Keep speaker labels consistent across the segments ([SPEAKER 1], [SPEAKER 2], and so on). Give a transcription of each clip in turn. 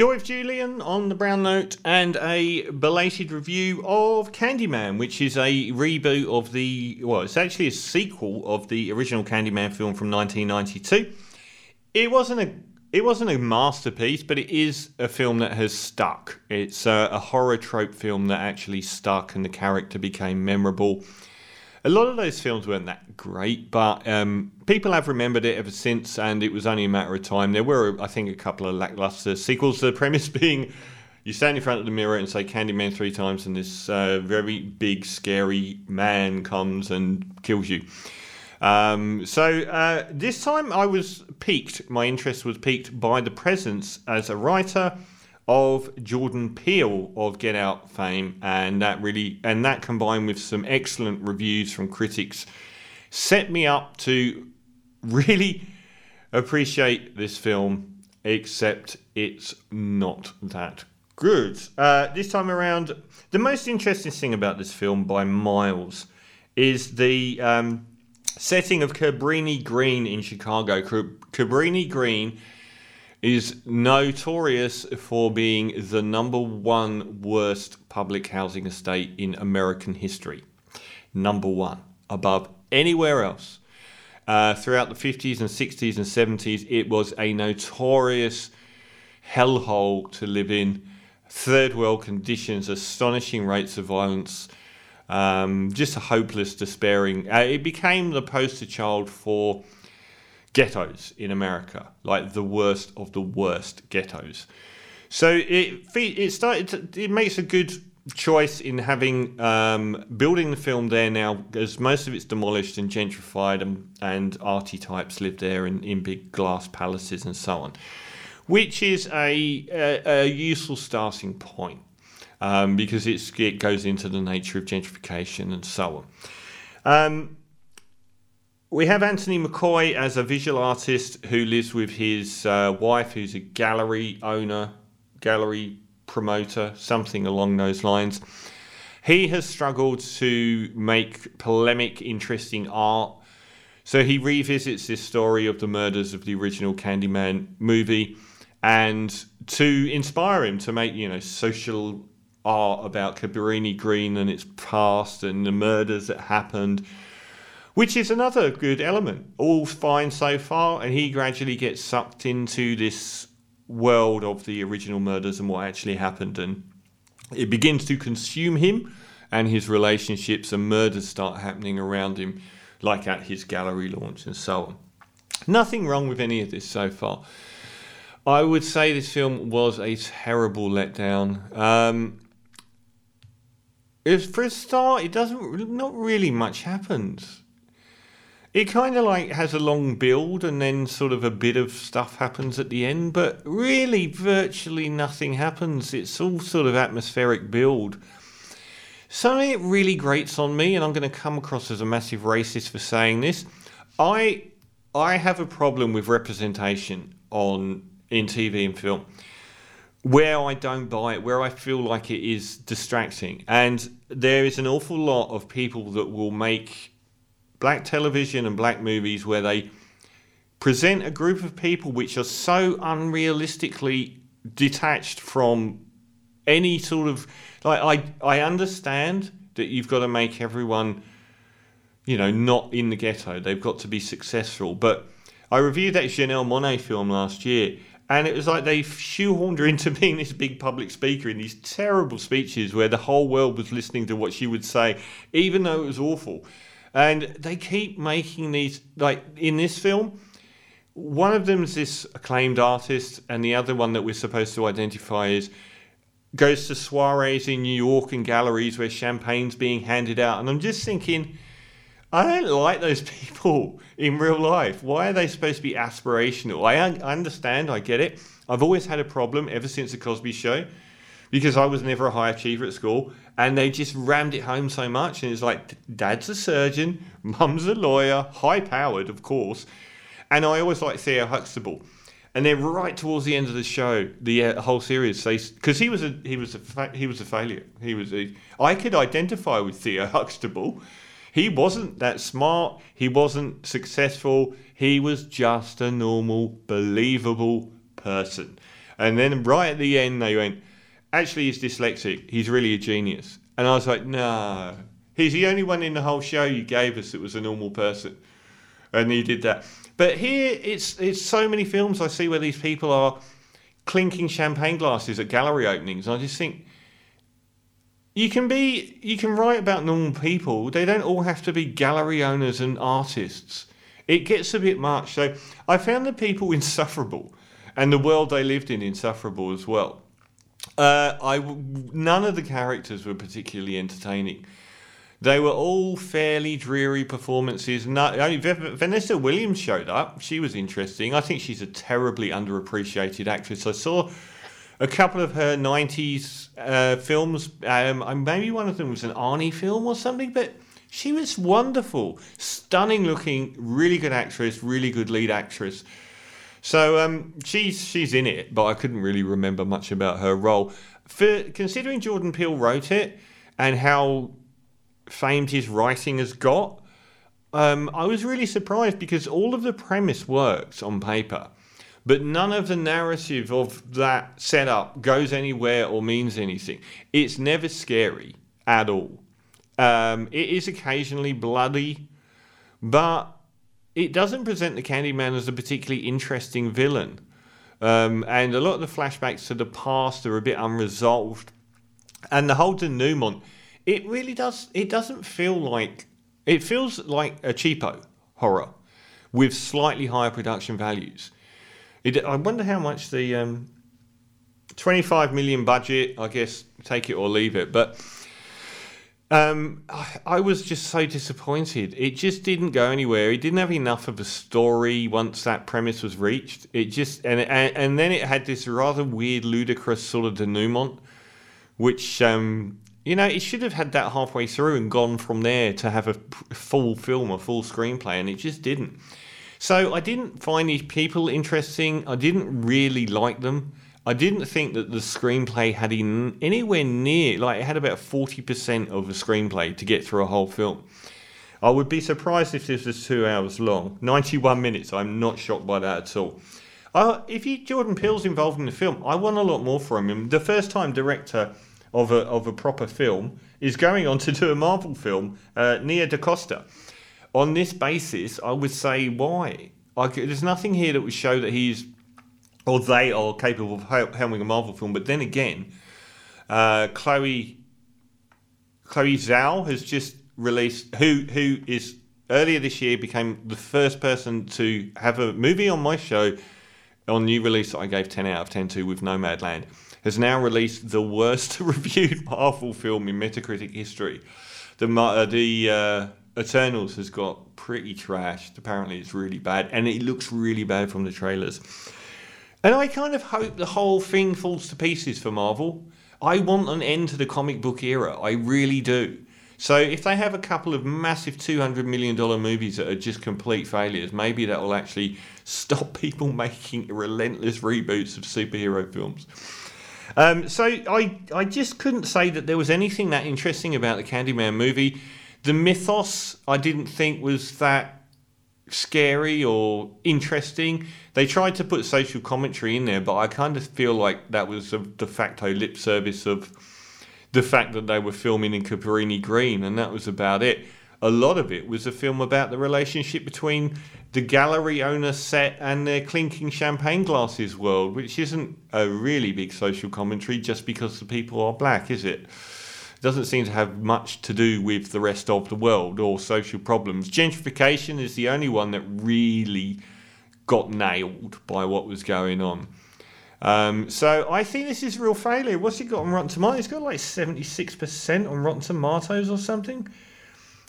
[SPEAKER 1] You're with Julian on the Brown Note and a belated review of Candyman, which is a reboot of the, well, it's actually a sequel of the original Candyman film from 1992. It wasn't a it wasn't a masterpiece, but it is a film that has stuck. It's a, a horror trope film that actually stuck, and the character became memorable. A lot of those films weren't that great, but um, people have remembered it ever since, and it was only a matter of time. There were, I think, a couple of lackluster sequels. The premise being you stand in front of the mirror and say Candyman three times, and this uh, very big, scary man comes and kills you. Um, so uh, this time I was piqued, my interest was piqued by the presence as a writer of Jordan Peele of Get Out fame, and that really and that combined with some excellent reviews from critics set me up to really appreciate this film. Except it's not that good. Uh, this time around, the most interesting thing about this film by miles is the um, setting of Cabrini Green in Chicago. Cabrini Green is notorious for being the number one worst public housing estate in American history. Number one, above anywhere else. Uh, throughout the 50s and 60s and 70s, it was a notorious hellhole to live in. Third world conditions, astonishing rates of violence, um, just a hopeless, despairing. Uh, it became the poster child for ghettos in America, like the worst of the worst ghettos. So it it started. To, it makes a good choice in having um, building the film there now, as most of it's demolished and gentrified, and, and arty types live there in, in big glass palaces and so on, which is a a, a useful starting point um, because it's, it goes into the nature of gentrification and so on. Um, we have Anthony McCoy as a visual artist who lives with his uh, wife, who's a gallery owner, gallery promoter, something along those lines. He has struggled to make polemic, interesting art. So he revisits this story of the murders of the original Candyman movie and to inspire him to make, you know, social art about Cabrini Green and its past and the murders that happened which is another good element. All fine so far, and he gradually gets sucked into this world of the original murders and what actually happened, and it begins to consume him and his relationships, and murders start happening around him, like at his gallery launch and so on. Nothing wrong with any of this so far. I would say this film was a terrible letdown. Um, for a start, it doesn't not really much happens. It kind of like has a long build and then sort of a bit of stuff happens at the end, but really virtually nothing happens. It's all sort of atmospheric build. Something that really grates on me, and I'm going to come across as a massive racist for saying this. I I have a problem with representation on in TV and film where I don't buy it, where I feel like it is distracting. And there is an awful lot of people that will make black television and black movies where they present a group of people which are so unrealistically detached from any sort of like I I understand that you've got to make everyone you know not in the ghetto. They've got to be successful. But I reviewed that Janelle Monáe film last year and it was like they shoehorned her into being this big public speaker in these terrible speeches where the whole world was listening to what she would say even though it was awful and they keep making these, like in this film, one of them is this acclaimed artist, and the other one that we're supposed to identify is goes to soirees in New York and galleries where champagne's being handed out. And I'm just thinking, I don't like those people in real life. Why are they supposed to be aspirational? I, I understand, I get it. I've always had a problem ever since the Cosby Show because I was never a high achiever at school, and they just rammed it home so much. And it's like, dad's a surgeon, mum's a lawyer, high powered, of course. And I always like Theo Huxtable. And then right towards the end of the show, the uh, whole series, because he was a he was a fa- he was a failure. He was a, I could identify with Theo Huxtable. He wasn't that smart. He wasn't successful. He was just a normal, believable person. And then right at the end, they went, actually, he's dyslexic. He's really a genius. And I was like, no, he's the only one in the whole show you gave us that was a normal person. And he did that. But here, it's it's so many films I see where these people are clinking champagne glasses at gallery openings. And I just think you can be you can write about normal people. They don't all have to be gallery owners and artists. It gets a bit much. So I found the people insufferable, and the world they lived in insufferable as well. Uh, I none of the characters were particularly entertaining. They were all fairly dreary performances. No, only Vanessa Williams showed up. She was interesting. I think she's a terribly underappreciated actress. I saw a couple of her 90s uh, films. Um, maybe one of them was an Arnie film or something, but she was wonderful. Stunning looking, really good actress, really good lead actress. So um, she's she's in it, but I couldn't really remember much about her role. For considering Jordan Peele wrote it and how famed his writing has got, um, I was really surprised because all of the premise works on paper, but none of the narrative of that setup goes anywhere or means anything. It's never scary at all. Um, it is occasionally bloody, but it doesn't present the Candyman as a particularly interesting villain. Um, and a lot of the flashbacks to the past are a bit unresolved. And the whole denouement it really does. It doesn't feel like it feels like a cheapo horror with slightly higher production values. It, I wonder how much the um, 25 million budget. I guess take it or leave it, but. Um, I, I was just so disappointed. It just didn't go anywhere. It didn't have enough of a story once that premise was reached. It just and and, and then it had this rather weird, ludicrous sort of denouement, which um, you know, it should have had that halfway through and gone from there to have a full film, a full screenplay, and it just didn't. So I didn't find these people interesting. I didn't really like them. I didn't think that the screenplay had in, anywhere near, like, it had about 40% of a screenplay to get through a whole film. I would be surprised if this was two hours long. 91 minutes, I'm not shocked by that at all. Uh, if you, Jordan Peele's involved in the film, I want a lot more from him. The first time director of a, of a proper film is going on to do a Marvel film, uh, Nia DaCosta. On this basis, I would say why? Like, there's nothing here that would show that he's or they are capable of helming a Marvel film. But then again, uh, Chloe Chloe Zhao has just released who who is earlier this year became the first person to have a movie on my show on new release that I gave 10 out of 10 to with Nomadland has now released the worst reviewed Marvel film in Metacritic history. The uh, the uh, Eternals has got pretty trashed. Apparently, it's really bad, and it looks really bad from the trailers. And I kind of hope the whole thing falls to pieces for Marvel. I want an end to the comic book era. I really do. So if they have a couple of massive $200 million movies that are just complete failures, maybe that will actually stop people making relentless reboots of superhero films. Um, so I, I just couldn't say that there was anything that interesting about the Candyman movie. The mythos I didn't think was that scary or interesting. They tried to put social commentary in there, but I kind of feel like that was a de facto lip service of the fact that they were filming in Cabrini Green, and that was about it. A lot of it was a film about the relationship between the gallery owner set and their clinking champagne glasses world, which isn't a really big social commentary just because the people are black, is it? Doesn't seem to have much to do with the rest of the world or social problems. Gentrification is the only one that really got nailed by what was going on. Um, so I think this is a real failure. What's it got on Rotten Tomatoes? It's got like 76% on Rotten Tomatoes or something.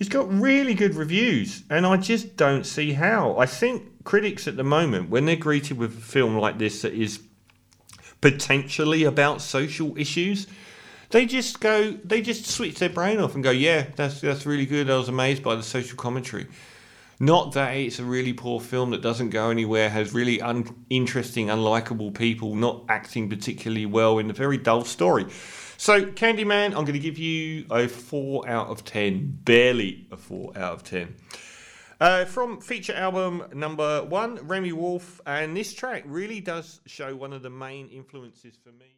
[SPEAKER 1] It's got really good reviews, and I just don't see how. I think critics at the moment, when they're greeted with a film like this that is potentially about social issues, they just go, they just switch their brain off and go, yeah, that's that's really good. I was amazed by the social commentary. Not that it's a really poor film that doesn't go anywhere, has really uninteresting, unlikable people not acting particularly well in a very dull story. So, Candyman, I'm going to give you a 4 out of 10. Barely a 4 out of 10. Uh, from feature album number one, Remi Wolf, and this track really does show one of the main influences for me.